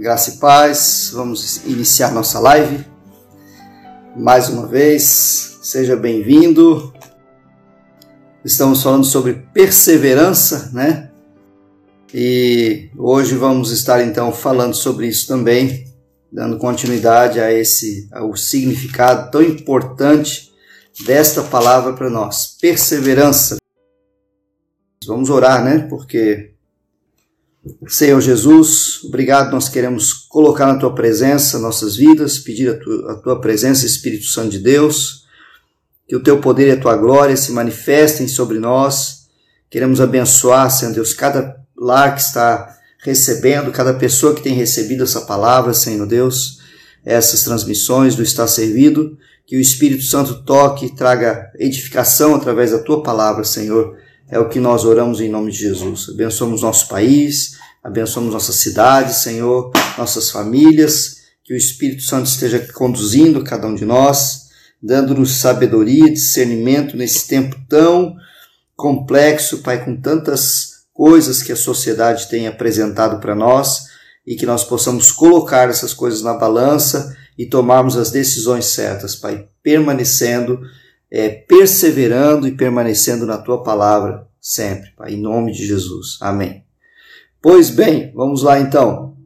Graça e paz, vamos iniciar nossa live. Mais uma vez, seja bem-vindo. Estamos falando sobre perseverança, né? E hoje vamos estar então falando sobre isso também, dando continuidade a esse ao significado tão importante desta palavra para nós, perseverança. Vamos orar, né? Porque Senhor Jesus, obrigado, nós queremos colocar na tua presença nossas vidas, pedir a tua, a tua presença, Espírito Santo de Deus, que o teu poder e a tua glória se manifestem sobre nós. Queremos abençoar, Senhor Deus, cada lar que está recebendo, cada pessoa que tem recebido essa palavra, Senhor Deus, essas transmissões do Está Servido, que o Espírito Santo toque e traga edificação através da tua palavra, Senhor é o que nós oramos em nome de Jesus. Abençoamos nosso país, abençoamos nossa cidade, Senhor, nossas famílias, que o Espírito Santo esteja conduzindo cada um de nós, dando-nos sabedoria, discernimento nesse tempo tão complexo, Pai, com tantas coisas que a sociedade tem apresentado para nós e que nós possamos colocar essas coisas na balança e tomarmos as decisões certas, Pai, permanecendo é, perseverando e permanecendo na tua palavra sempre, Pai, em nome de Jesus. Amém. Pois bem, vamos lá então.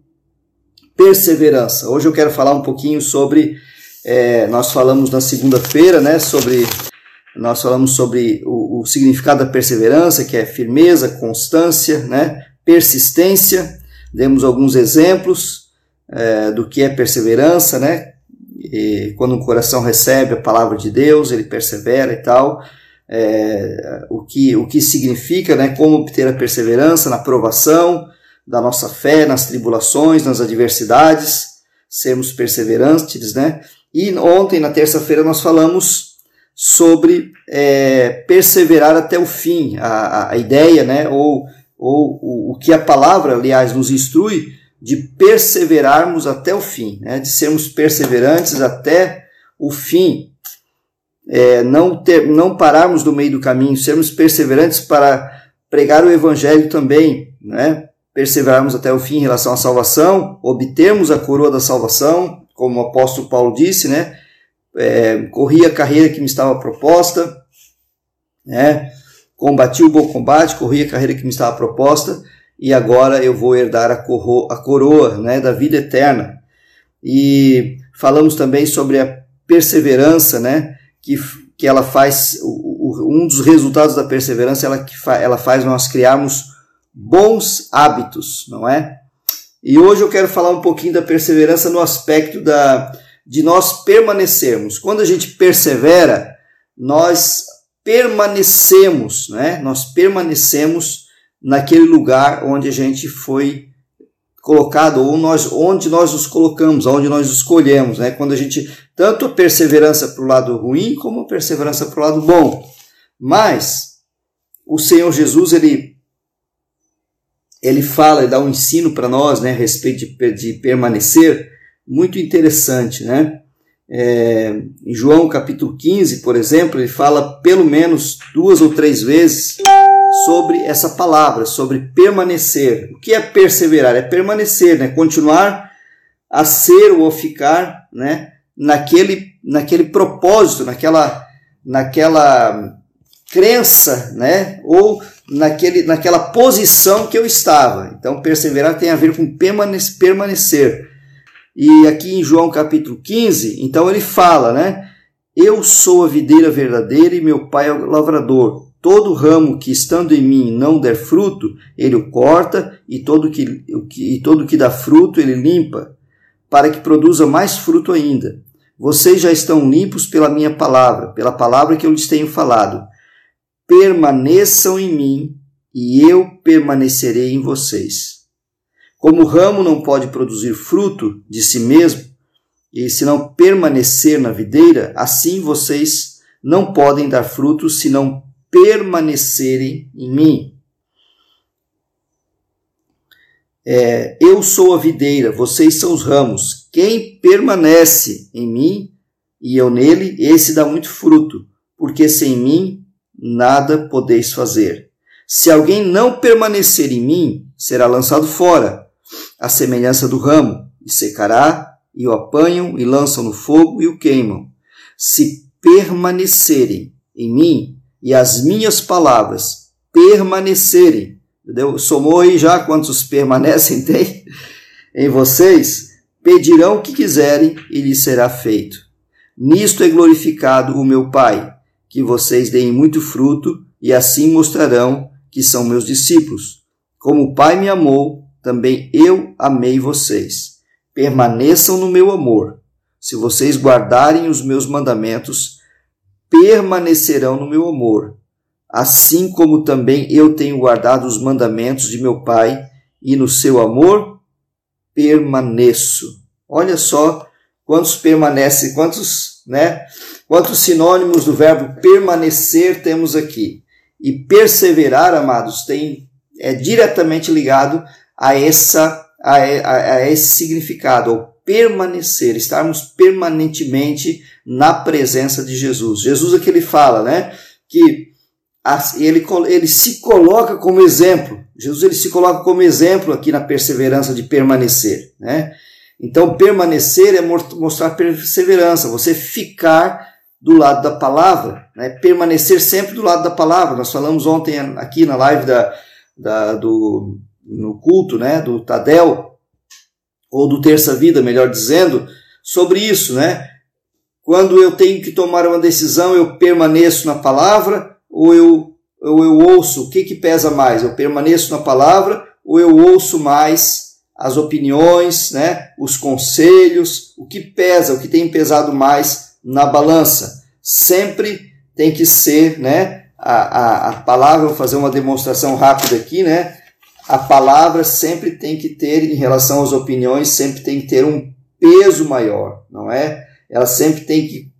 Perseverança. Hoje eu quero falar um pouquinho sobre. É, nós falamos na segunda-feira, né, sobre. Nós falamos sobre o, o, significado da perseverança, que é firmeza, constância, né, persistência. Demos alguns exemplos é, do que é perseverança, né, e quando o coração recebe a palavra de Deus, ele persevera e tal. É, o, que, o que significa, né, como obter a perseverança na provação da nossa fé, nas tribulações, nas adversidades, sermos perseverantes, né? E ontem, na terça-feira, nós falamos sobre é, perseverar até o fim, a, a ideia, né, ou, ou o, o que a palavra, aliás, nos instrui de perseverarmos até o fim, né? de sermos perseverantes até o fim, é, não, ter, não pararmos do meio do caminho, sermos perseverantes para pregar o evangelho também, né? perseverarmos até o fim em relação à salvação, obtermos a coroa da salvação, como o apóstolo Paulo disse, né? É, corri a carreira que me estava proposta, né? combati o bom combate, corri a carreira que me estava proposta, e agora eu vou herdar a, coro a coroa né, da vida eterna. E falamos também sobre a perseverança, né, que, que ela faz, um dos resultados da perseverança ela, que fa, ela faz nós criarmos bons hábitos, não é? E hoje eu quero falar um pouquinho da perseverança no aspecto da, de nós permanecermos. Quando a gente persevera, nós permanecemos, né? Nós permanecemos naquele lugar onde a gente foi colocado ou nós onde nós nos colocamos, onde nós escolhemos, né? Quando a gente tanto a perseverança para o lado ruim como a perseverança para o lado bom. Mas o Senhor Jesus ele ele fala e dá um ensino para nós, né, a respeito de, de permanecer, muito interessante, né? É, em João capítulo 15, por exemplo, ele fala pelo menos duas ou três vezes sobre essa palavra, sobre permanecer. O que é perseverar? É permanecer, né? continuar a ser ou ficar né? naquele, naquele propósito, naquela, naquela crença, né? ou naquele, naquela posição que eu estava. Então, perseverar tem a ver com permanecer. E aqui em João capítulo 15, então ele fala, né? Eu sou a videira verdadeira e meu pai é o lavrador. Todo ramo que estando em mim não der fruto, ele o corta, e todo que, e todo que dá fruto, ele limpa, para que produza mais fruto ainda. Vocês já estão limpos pela minha palavra, pela palavra que eu lhes tenho falado. Permaneçam em mim, e eu permanecerei em vocês. Como o ramo não pode produzir fruto de si mesmo, e se não permanecer na videira, assim vocês não podem dar frutos se não permanecerem em mim. É, eu sou a videira, vocês são os ramos. Quem permanece em mim e eu nele, esse dá muito fruto, porque sem mim nada podeis fazer. Se alguém não permanecer em mim, será lançado fora, à semelhança do ramo, e secará, e o apanham, e lançam no fogo, e o queimam. Se permanecerem em mim, e as minhas palavras permanecerem, entendeu? Somou aí já quantos permanecem tem em vocês, pedirão o que quiserem, e lhes será feito. Nisto é glorificado o meu Pai, que vocês deem muito fruto, e assim mostrarão que são meus discípulos. Como o Pai me amou, também eu amei vocês. Permaneçam no meu amor. Se vocês guardarem os meus mandamentos, permanecerão no meu amor, assim como também eu tenho guardado os mandamentos de meu Pai, e no seu amor permaneço. Olha só quantos permanece, quantos, né? Quantos sinônimos do verbo permanecer temos aqui? E perseverar, amados, tem é diretamente ligado a essa a, a, a esse significado, ao permanecer, estarmos permanentemente na presença de Jesus. Jesus é que ele fala, né? Que ele, ele se coloca como exemplo. Jesus ele se coloca como exemplo aqui na perseverança de permanecer, né? Então, permanecer é mostrar perseverança, você ficar do lado da palavra, né? permanecer sempre do lado da palavra. Nós falamos ontem aqui na live da, da, do, no culto né? do Tadel, ou do Terça Vida, melhor dizendo, sobre isso. Né? Quando eu tenho que tomar uma decisão, eu permaneço na palavra ou eu, ou eu ouço? O que, que pesa mais? Eu permaneço na palavra ou eu ouço mais as opiniões, né? os conselhos? O que pesa, o que tem pesado mais na balança. Sempre tem que ser, né? A, a, a palavra, vou fazer uma demonstração rápida aqui, né? A palavra sempre tem que ter, em relação às opiniões, sempre tem que ter um peso maior, não é? Ela sempre tem que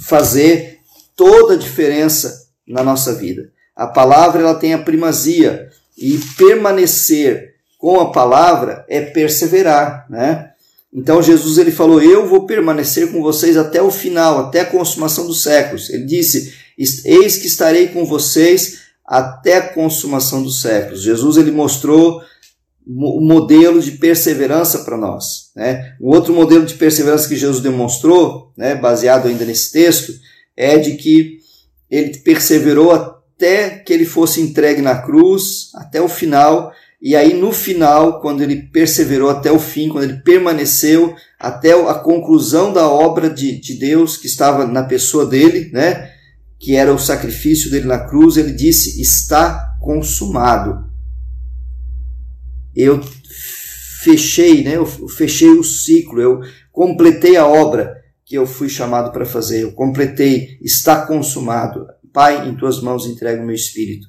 fazer toda a diferença na nossa vida. A palavra ela tem a primazia e permanecer com a palavra é perseverar, né? Então Jesus ele falou: Eu vou permanecer com vocês até o final, até a consumação dos séculos. Ele disse: Eis que estarei com vocês até a consumação dos séculos. Jesus ele mostrou o modelo de perseverança para nós. Né? O outro modelo de perseverança que Jesus demonstrou, né, baseado ainda nesse texto, é de que ele perseverou até que ele fosse entregue na cruz, até o final, e aí, no final, quando ele perseverou até o fim, quando ele permaneceu até a conclusão da obra de, de Deus que estava na pessoa dele, né? Que era o sacrifício dele na cruz, ele disse: Está consumado. Eu fechei, né? Eu fechei o ciclo, eu completei a obra que eu fui chamado para fazer. Eu completei, está consumado. Pai, em tuas mãos entrego o meu espírito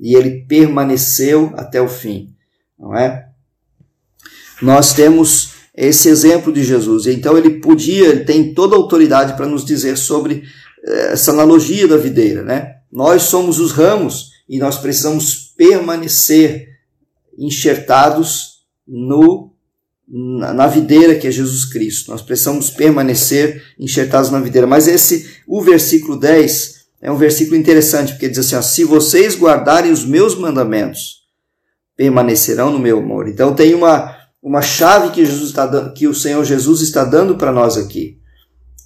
e ele permaneceu até o fim, não é? Nós temos esse exemplo de Jesus. Então ele podia, ele tem toda a autoridade para nos dizer sobre eh, essa analogia da videira, né? Nós somos os ramos e nós precisamos permanecer enxertados no na videira que é Jesus Cristo. Nós precisamos permanecer enxertados na videira. Mas esse o versículo 10 é um versículo interessante, porque diz assim: ó, se vocês guardarem os meus mandamentos, permanecerão no meu amor. Então tem uma, uma chave que, Jesus está, que o Senhor Jesus está dando para nós aqui.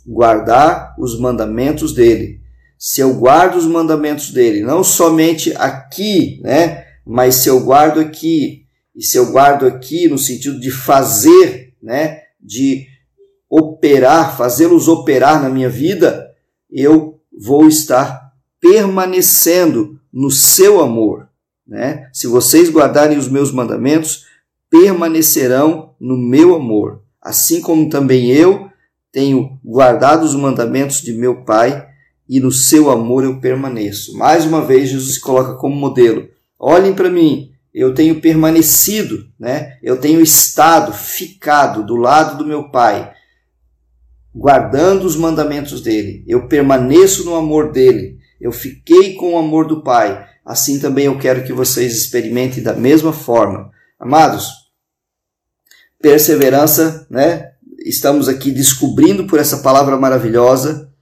Guardar os mandamentos dele. Se eu guardo os mandamentos dele, não somente aqui, né? Mas se eu guardo aqui, e se eu guardo aqui no sentido de fazer, né? De operar, fazê-los operar na minha vida, eu vou estar permanecendo no seu amor. Né? Se vocês guardarem os meus mandamentos, permanecerão no meu amor, assim como também eu tenho guardado os mandamentos de meu Pai e no seu amor eu permaneço. Mais uma vez, Jesus coloca como modelo. Olhem para mim, eu tenho permanecido, né? eu tenho estado, ficado do lado do meu Pai guardando os mandamentos dele, eu permaneço no amor dele, eu fiquei com o amor do Pai, assim também eu quero que vocês experimentem da mesma forma. Amados, perseverança, né? Estamos aqui descobrindo por essa palavra maravilhosa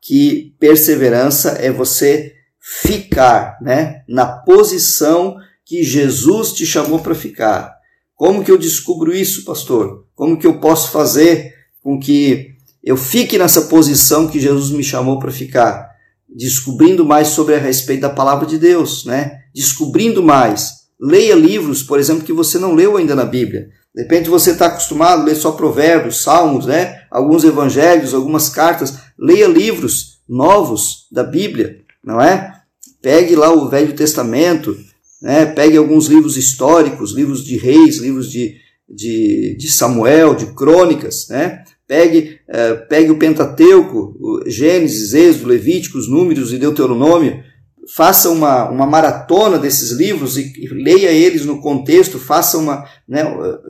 que perseverança é você ficar, né? Na posição que Jesus te chamou para ficar. Como que eu descubro isso, pastor? Como que eu posso fazer com que eu fique nessa posição que Jesus me chamou para ficar? Descobrindo mais sobre a respeito da palavra de Deus, né? Descobrindo mais. Leia livros, por exemplo, que você não leu ainda na Bíblia. De repente você está acostumado a ler só provérbios, salmos, né? alguns evangelhos, algumas cartas. Leia livros novos da Bíblia, não é? Pegue lá o Velho Testamento, né? pegue alguns livros históricos, livros de reis, livros de, de, de Samuel, de crônicas, né? Pegue, uh, pegue o Pentateuco, o Gênesis, Êxodo, Levíticos, Números e Deuteronômio, faça uma, uma maratona desses livros e, e leia eles no contexto, faça uma, né,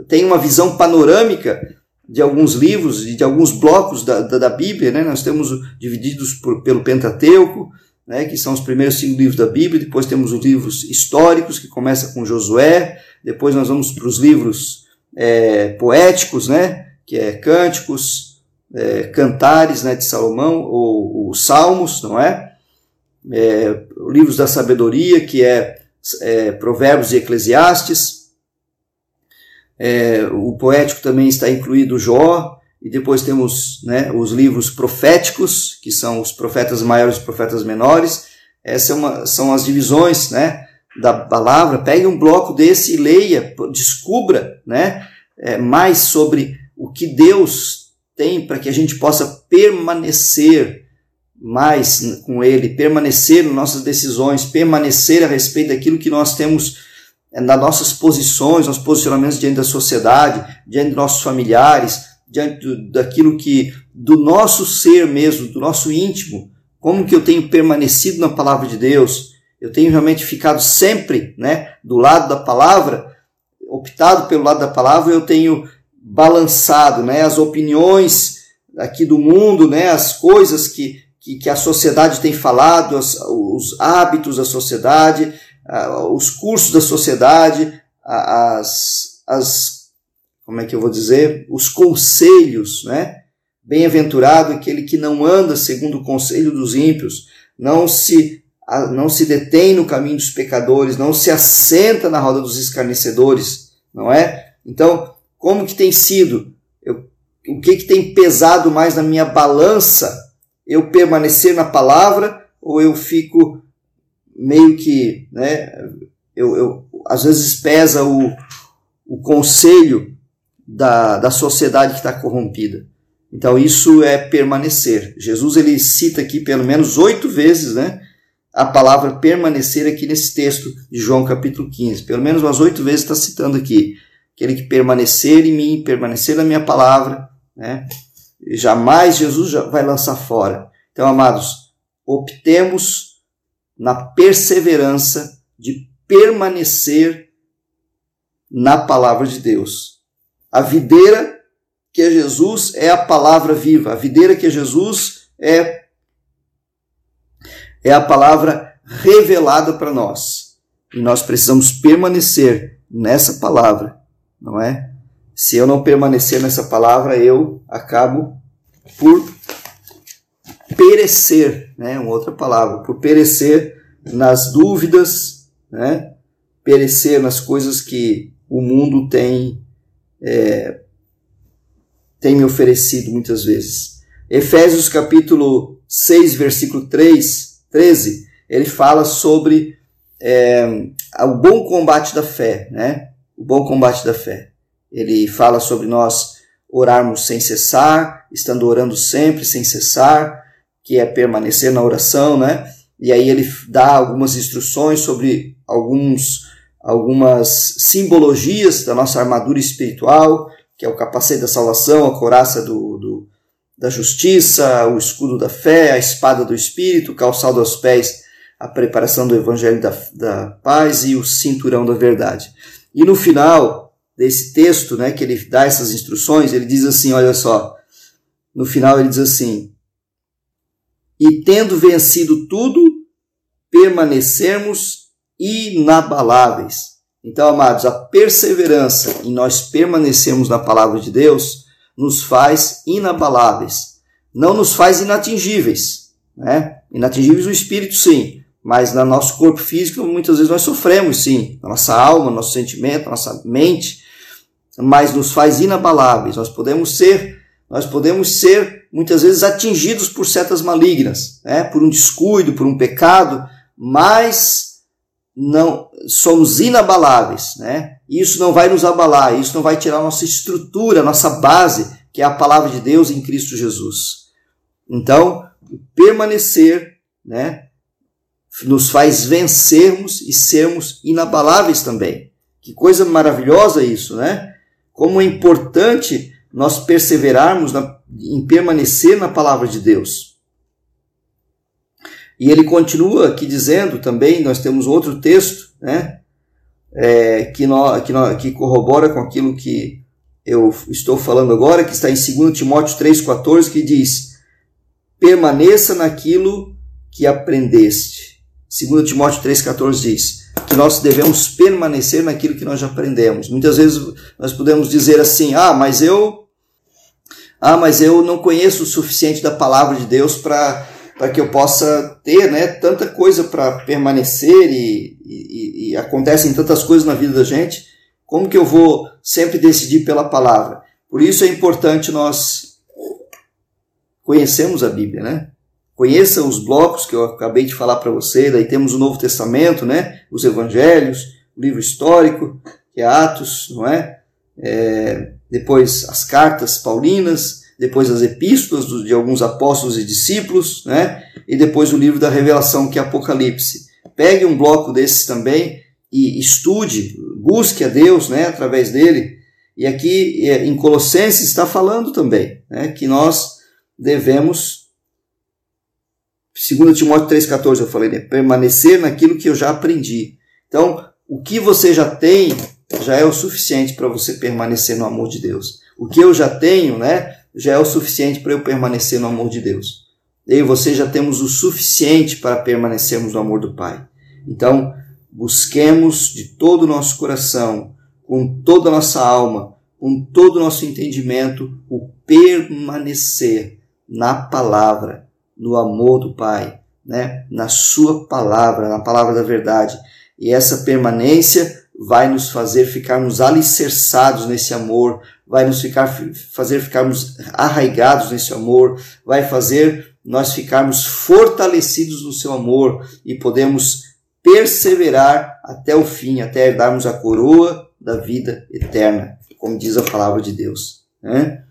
tenha uma visão panorâmica de alguns livros e de alguns blocos da, da, da Bíblia, né? nós temos divididos por, pelo Pentateuco, né, que são os primeiros cinco livros da Bíblia, depois temos os livros históricos, que começa com Josué, depois nós vamos para os livros é, poéticos, né, que é Cânticos, é, Cantares né, de Salomão, ou os Salmos, não é? é? Livros da Sabedoria, que é, é Provérbios e Eclesiastes. É, o poético também está incluído Jó, e depois temos né, os livros proféticos, que são os profetas maiores e os profetas menores. Essas é são as divisões né, da palavra. Pegue um bloco desse e leia, descubra né, é, mais sobre o que Deus tem para que a gente possa permanecer mais com Ele, permanecer nas nossas decisões, permanecer a respeito daquilo que nós temos é, nas nossas posições, nos posicionamentos diante da sociedade, diante dos nossos familiares, diante do, daquilo que, do nosso ser mesmo, do nosso íntimo, como que eu tenho permanecido na palavra de Deus, eu tenho realmente ficado sempre, né, do lado da palavra, optado pelo lado da palavra, eu tenho balançado, né, as opiniões aqui do mundo, né, as coisas que, que, que a sociedade tem falado, as, os hábitos da sociedade, os cursos da sociedade, as, as como é que eu vou dizer, os conselhos, né? Bem-aventurado aquele que não anda segundo o conselho dos ímpios, não se não se detém no caminho dos pecadores, não se assenta na roda dos escarnecedores, não é? Então, como que tem sido? Eu, o que que tem pesado mais na minha balança? Eu permanecer na palavra ou eu fico meio que, né? Eu, eu às vezes pesa o, o conselho da, da sociedade que está corrompida. Então isso é permanecer. Jesus ele cita aqui pelo menos oito vezes, né? A palavra permanecer aqui nesse texto de João capítulo 15. Pelo menos umas oito vezes está citando aqui. Aquele que permanecer em mim, permanecer na minha palavra, né? Jamais Jesus vai lançar fora. Então, amados, optemos na perseverança de permanecer na palavra de Deus. A videira que é Jesus é a palavra viva. A videira que é Jesus é, é a palavra revelada para nós. E nós precisamos permanecer nessa palavra, não é? Se eu não permanecer nessa palavra, eu acabo por perecer, né? Uma outra palavra, por perecer nas dúvidas, né? Perecer nas coisas que o mundo tem é, tem me oferecido muitas vezes. Efésios capítulo 6, versículo 3, 13, ele fala sobre é, o bom combate da fé, né? O bom combate da fé. Ele fala sobre nós orarmos sem cessar, estando orando sempre sem cessar, que é permanecer na oração, né? E aí ele dá algumas instruções sobre alguns algumas simbologias da nossa armadura espiritual, que é o capacete da salvação, a coraça do, do, da justiça, o escudo da fé, a espada do espírito, o calçado aos pés, a preparação do evangelho da, da paz e o cinturão da verdade. E no final desse texto, né, que ele dá essas instruções, ele diz assim, olha só, no final ele diz assim, e tendo vencido tudo, permanecermos inabaláveis. Então, amados, a perseverança em nós permanecermos na palavra de Deus nos faz inabaláveis. Não nos faz inatingíveis. Né? Inatingíveis o espírito, sim, mas no nosso corpo físico muitas vezes nós sofremos sim, na nossa alma, nosso sentimento, nossa mente, mas nos faz inabaláveis. Nós podemos ser, nós podemos ser muitas vezes atingidos por setas malignas, né? por um descuido, por um pecado, mas não somos inabaláveis, né? Isso não vai nos abalar, isso não vai tirar nossa estrutura, nossa base, que é a palavra de Deus em Cristo Jesus. Então, permanecer, né, nos faz vencermos e sermos inabaláveis também. Que coisa maravilhosa isso, né? Como é importante nós perseverarmos na, em permanecer na palavra de Deus. E ele continua aqui dizendo também, nós temos outro texto, né? É, que, no, que, no, que corrobora com aquilo que eu estou falando agora, que está em 2 Timóteo 3,14, que diz: Permaneça naquilo que aprendeste. 2 Timóteo 3,14 diz que nós devemos permanecer naquilo que nós já aprendemos. Muitas vezes nós podemos dizer assim: ah, mas eu. Ah, mas eu não conheço o suficiente da palavra de Deus para para que eu possa ter né, tanta coisa para permanecer e, e, e acontecem tantas coisas na vida da gente, como que eu vou sempre decidir pela palavra? Por isso é importante nós conhecermos a Bíblia, né? Conheça os blocos que eu acabei de falar para você, daí temos o Novo Testamento, né? Os Evangelhos, o livro histórico, que é Atos, não é? é depois as cartas paulinas, depois as epístolas de alguns apóstolos e discípulos, né? E depois o livro da Revelação, que é Apocalipse. Pegue um bloco desses também e estude, busque a Deus, né? Através dele. E aqui é, em Colossenses está falando também, né? Que nós devemos 2 Timóteo 3,14 eu falei, né? permanecer naquilo que eu já aprendi. Então, o que você já tem já é o suficiente para você permanecer no amor de Deus. O que eu já tenho, né? Já é o suficiente para eu permanecer no amor de Deus. Eu e você já temos o suficiente para permanecermos no amor do Pai. Então, busquemos de todo o nosso coração, com toda a nossa alma, com todo o nosso entendimento, o permanecer na palavra, no amor do Pai, né? na Sua palavra, na palavra da verdade. E essa permanência vai nos fazer ficarmos alicerçados nesse amor, vai nos ficar, fazer ficarmos arraigados nesse amor, vai fazer nós ficarmos fortalecidos no seu amor e podemos perseverar até o fim, até darmos a coroa da vida eterna, como diz a palavra de Deus. Né?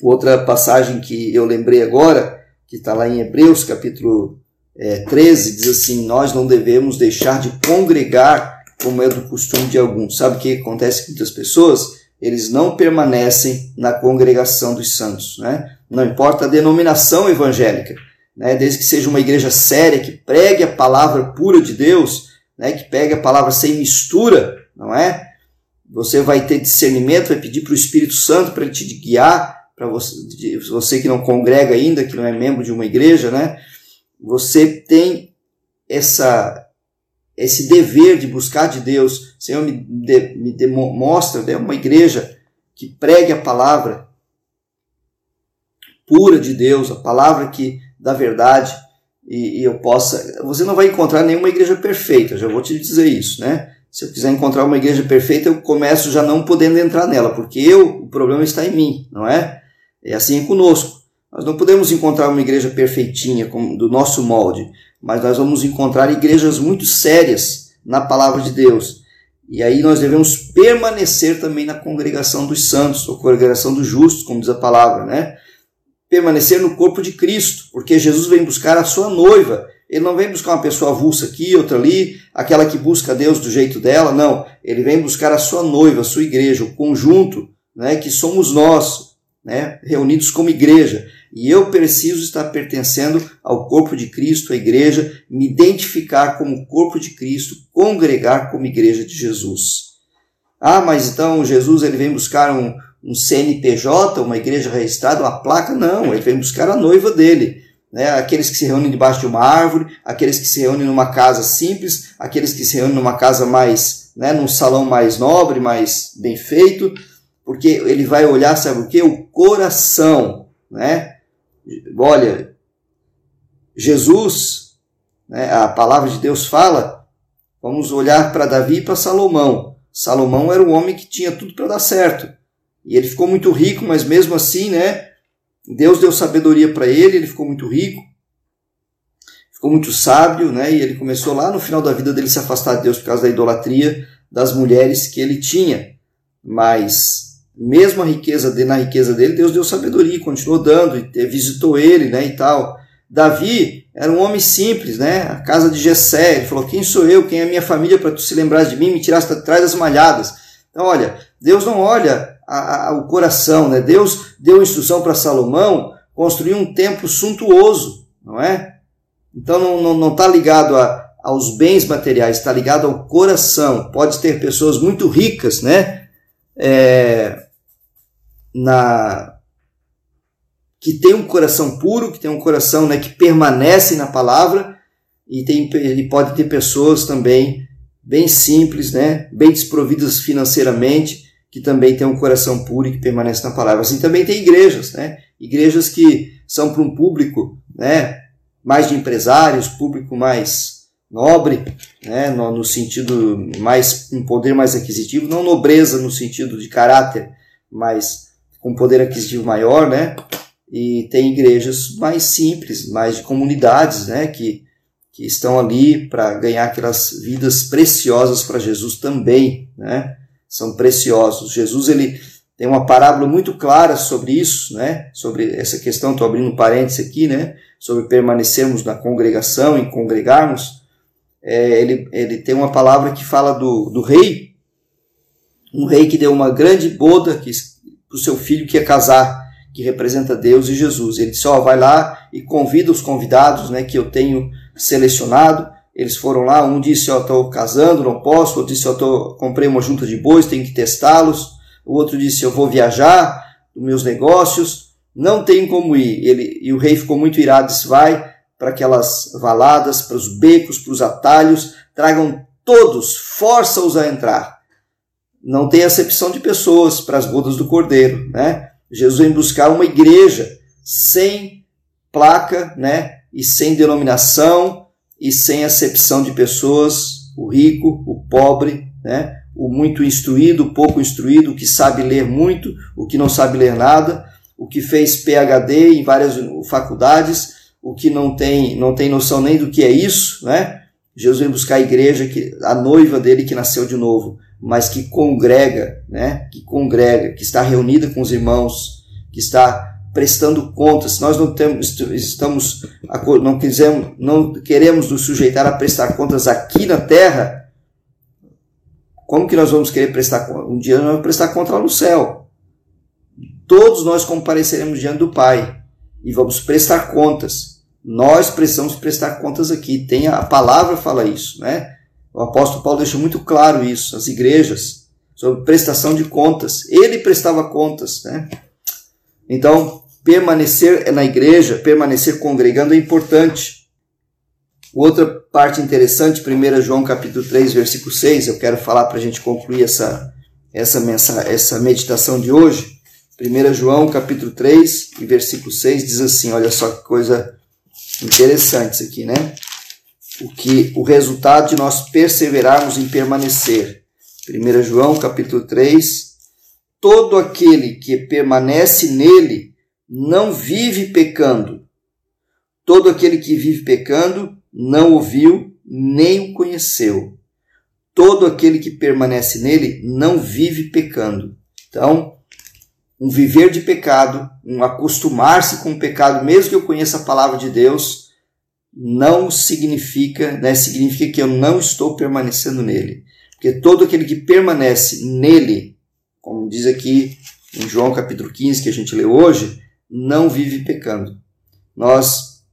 Outra passagem que eu lembrei agora, que está lá em Hebreus capítulo é, 13 diz assim: Nós não devemos deixar de congregar como é do costume de alguns. Sabe o que acontece com muitas pessoas? Eles não permanecem na congregação dos santos. Né? Não importa a denominação evangélica, né? desde que seja uma igreja séria, que pregue a palavra pura de Deus, né? que pegue a palavra sem mistura, não é? Você vai ter discernimento, vai pedir para o Espírito Santo para te guiar, para você, você que não congrega ainda, que não é membro de uma igreja, né? você tem essa esse dever de buscar de Deus. Senhor, me, de, me demonstra né, uma igreja que pregue a palavra pura de Deus, a palavra que da verdade, e, e, eu possa. Você não vai encontrar nenhuma igreja perfeita, já vou te dizer isso, né? Se eu quiser encontrar uma igreja perfeita, eu começo já não podendo entrar nela, porque eu, o problema está em mim, não é? É assim conosco. Nós não podemos encontrar uma igreja perfeitinha, do nosso molde, mas nós vamos encontrar igrejas muito sérias na palavra de Deus. E aí nós devemos permanecer também na congregação dos santos, ou congregação dos justos, como diz a palavra, né? Permanecer no corpo de Cristo, porque Jesus vem buscar a sua noiva. Ele não vem buscar uma pessoa avulsa aqui, outra ali, aquela que busca Deus do jeito dela, não. Ele vem buscar a sua noiva, a sua igreja, o conjunto, né, que somos nós, né, reunidos como igreja. E eu preciso estar pertencendo ao corpo de Cristo, à igreja, me identificar como corpo de Cristo, congregar como igreja de Jesus. Ah, mas então Jesus ele vem buscar um, um CNPJ, uma igreja registrada, uma placa? Não, ele vem buscar a noiva dele. Né? Aqueles que se reúnem debaixo de uma árvore, aqueles que se reúnem numa casa simples, aqueles que se reúnem numa casa mais, né, num salão mais nobre, mais bem feito, porque ele vai olhar, sabe o que? O coração, né? Olha, Jesus né, a palavra de Deus fala, vamos olhar para Davi e para Salomão. Salomão era um homem que tinha tudo para dar certo. E ele ficou muito rico, mas mesmo assim, né, Deus deu sabedoria para ele, ele ficou muito rico, ficou muito sábio, né, e ele começou lá no final da vida dele se afastar de Deus por causa da idolatria das mulheres que ele tinha. Mas mesmo a riqueza na riqueza dele, Deus deu sabedoria, continuou dando e visitou ele, né, e tal. Davi era um homem simples, né? A casa de Jessé, ele falou: "Quem sou eu? Quem é a minha família para tu se lembrar de mim, me tiraste atrás das malhadas?" Então, olha, Deus não olha a, a, o coração, né? Deus deu instrução para Salomão construir um templo suntuoso, não é? Então não não, não tá ligado a, aos bens materiais, está ligado ao coração. Pode ter pessoas muito ricas, né? É, na que tem um coração puro, que tem um coração né, que permanece na palavra, e, tem, e pode ter pessoas também bem simples, né, bem desprovidas financeiramente, que também tem um coração puro e que permanece na palavra. Assim também tem igrejas, né, igrejas que são para um público né, mais de empresários, público mais nobre, né, no, no sentido mais, um poder mais aquisitivo, não nobreza no sentido de caráter, mas com poder aquisitivo maior, né, e tem igrejas mais simples, mais de comunidades, né, que, que estão ali para ganhar aquelas vidas preciosas para Jesus também, né, são preciosos. Jesus ele tem uma parábola muito clara sobre isso, né, sobre essa questão, estou abrindo um parênteses aqui, né, sobre permanecermos na congregação e congregarmos, é, ele, ele tem uma palavra que fala do, do rei, um rei que deu uma grande boda para o seu filho que ia casar, que representa Deus e Jesus. Ele disse: Ó, oh, vai lá e convida os convidados né, que eu tenho selecionado. Eles foram lá, um disse: Ó, oh, estou casando, não posso. Outro disse: Ó, oh, comprei uma junta de bois, tenho que testá-los. O outro disse: Eu vou viajar, meus negócios, não tenho como ir. Ele, e o rei ficou muito irado, disse: Vai para aquelas valadas, para os becos, para os atalhos, tragam todos, força-os a entrar. Não tem acepção de pessoas para as bodas do cordeiro, né? Jesus vem buscar uma igreja sem placa, né? E sem denominação e sem acepção de pessoas, o rico, o pobre, né? O muito instruído, o pouco instruído, o que sabe ler muito, o que não sabe ler nada, o que fez PhD em várias faculdades, o que não tem, não tem noção nem do que é isso, né? Jesus vem buscar a igreja, que, a noiva dele que nasceu de novo, mas que congrega, né? Que congrega, que está reunida com os irmãos, que está prestando contas. Nós não temos, estamos, não quisemos, não queremos nos sujeitar a prestar contas aqui na Terra. Como que nós vamos querer prestar contas? Um dia nós vamos prestar conta lá no céu. Todos nós compareceremos diante do Pai e vamos prestar contas. Nós precisamos prestar contas aqui. Tem a, a palavra fala isso, né? O apóstolo Paulo deixa muito claro isso, as igrejas, sobre prestação de contas. Ele prestava contas, né? Então, permanecer na igreja, permanecer congregando é importante. Outra parte interessante, 1 João capítulo 3, versículo 6, eu quero falar para a gente concluir essa, essa, essa meditação de hoje. 1 João capítulo 3, versículo 6 diz assim, olha só que coisa interessante isso aqui, né? O que o resultado de nós perseverarmos em permanecer. 1 João capítulo 3, todo aquele que permanece nele não vive pecando. Todo aquele que vive pecando não o viu nem o conheceu. Todo aquele que permanece nele não vive pecando. Então, um viver de pecado, um acostumar-se com o pecado, mesmo que eu conheça a palavra de Deus, não significa, né, significa que eu não estou permanecendo nele. Porque todo aquele que permanece nele, como diz aqui em João capítulo 15, que a gente leu hoje, não vive pecando. Nós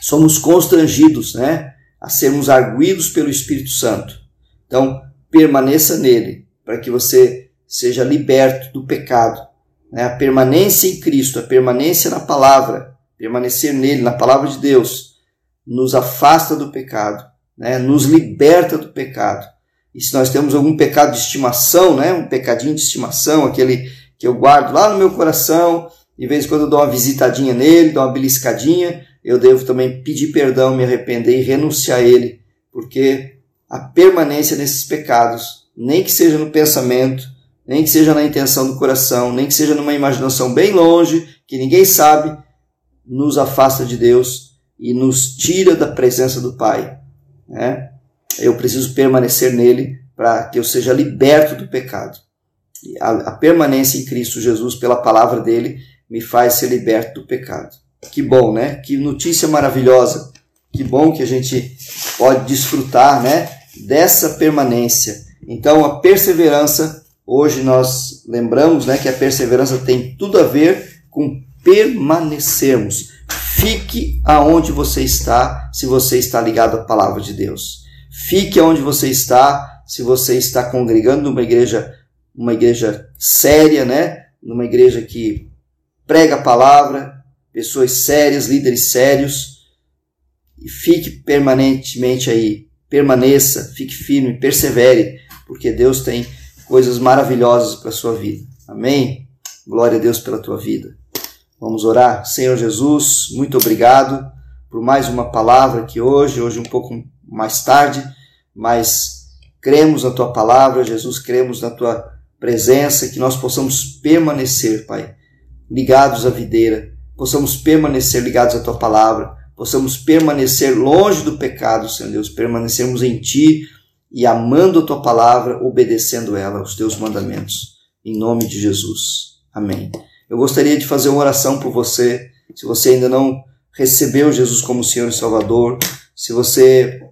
somos constrangidos né, a sermos arguídos pelo Espírito Santo. Então, permaneça nele, para que você seja liberto do pecado. Né? A permanência em Cristo, a permanência na palavra, permanecer nele, na palavra de Deus, nos afasta do pecado, né? nos liberta do pecado. E se nós temos algum pecado de estimação, né? um pecadinho de estimação, aquele que eu guardo lá no meu coração, de vez em quando eu dou uma visitadinha nele, dou uma beliscadinha, eu devo também pedir perdão, me arrepender e renunciar a ele, porque a permanência nesses pecados, nem que seja no pensamento, nem que seja na intenção do coração, nem que seja numa imaginação bem longe, que ninguém sabe, nos afasta de Deus e nos tira da presença do Pai. Né? Eu preciso permanecer nele para que eu seja liberto do pecado. A, a permanência em Cristo Jesus, pela palavra dele, me faz ser liberto do pecado. Que bom, né? Que notícia maravilhosa. Que bom que a gente pode desfrutar, né? Dessa permanência. Então, a perseverança, hoje nós lembramos, né? Que a perseverança tem tudo a ver com permanecermos. Fique aonde você está, se você está ligado à palavra de Deus. Fique aonde você está, se você está congregando numa igreja, uma igreja séria, né? Numa igreja que prega a palavra, pessoas sérias, líderes sérios, e fique permanentemente aí, permaneça, fique firme, persevere, porque Deus tem coisas maravilhosas para sua vida. Amém? Glória a Deus pela tua vida. Vamos orar. Senhor Jesus, muito obrigado por mais uma palavra que hoje, hoje um pouco mais tarde, mas cremos na tua palavra, Jesus, cremos na tua presença, que nós possamos permanecer, Pai, ligados à videira, possamos permanecer ligados à tua palavra, possamos permanecer longe do pecado, Senhor Deus, permanecermos em ti e amando a tua palavra, obedecendo ela, os teus mandamentos. Em nome de Jesus. Amém. Eu gostaria de fazer uma oração por você. Se você ainda não recebeu Jesus como Senhor e Salvador, se você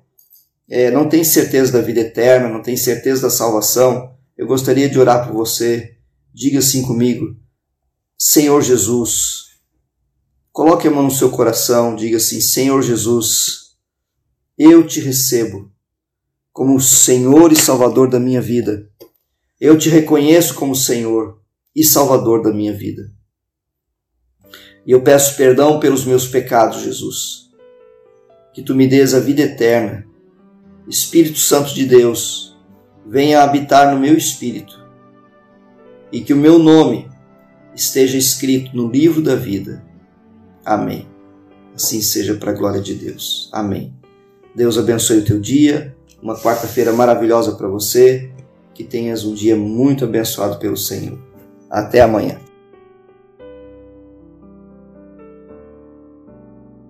é, não tem certeza da vida eterna, não tem certeza da salvação, eu gostaria de orar por você. Diga assim comigo: Senhor Jesus, coloque a mão no seu coração, diga assim: Senhor Jesus, eu te recebo como Senhor e Salvador da minha vida. Eu te reconheço como Senhor e Salvador da minha vida. E eu peço perdão pelos meus pecados, Jesus. Que tu me dês a vida eterna. Espírito Santo de Deus, venha habitar no meu espírito e que o meu nome esteja escrito no livro da vida. Amém. Assim seja para a glória de Deus. Amém. Deus abençoe o teu dia, uma quarta-feira maravilhosa para você, que tenhas um dia muito abençoado pelo Senhor. Até amanhã.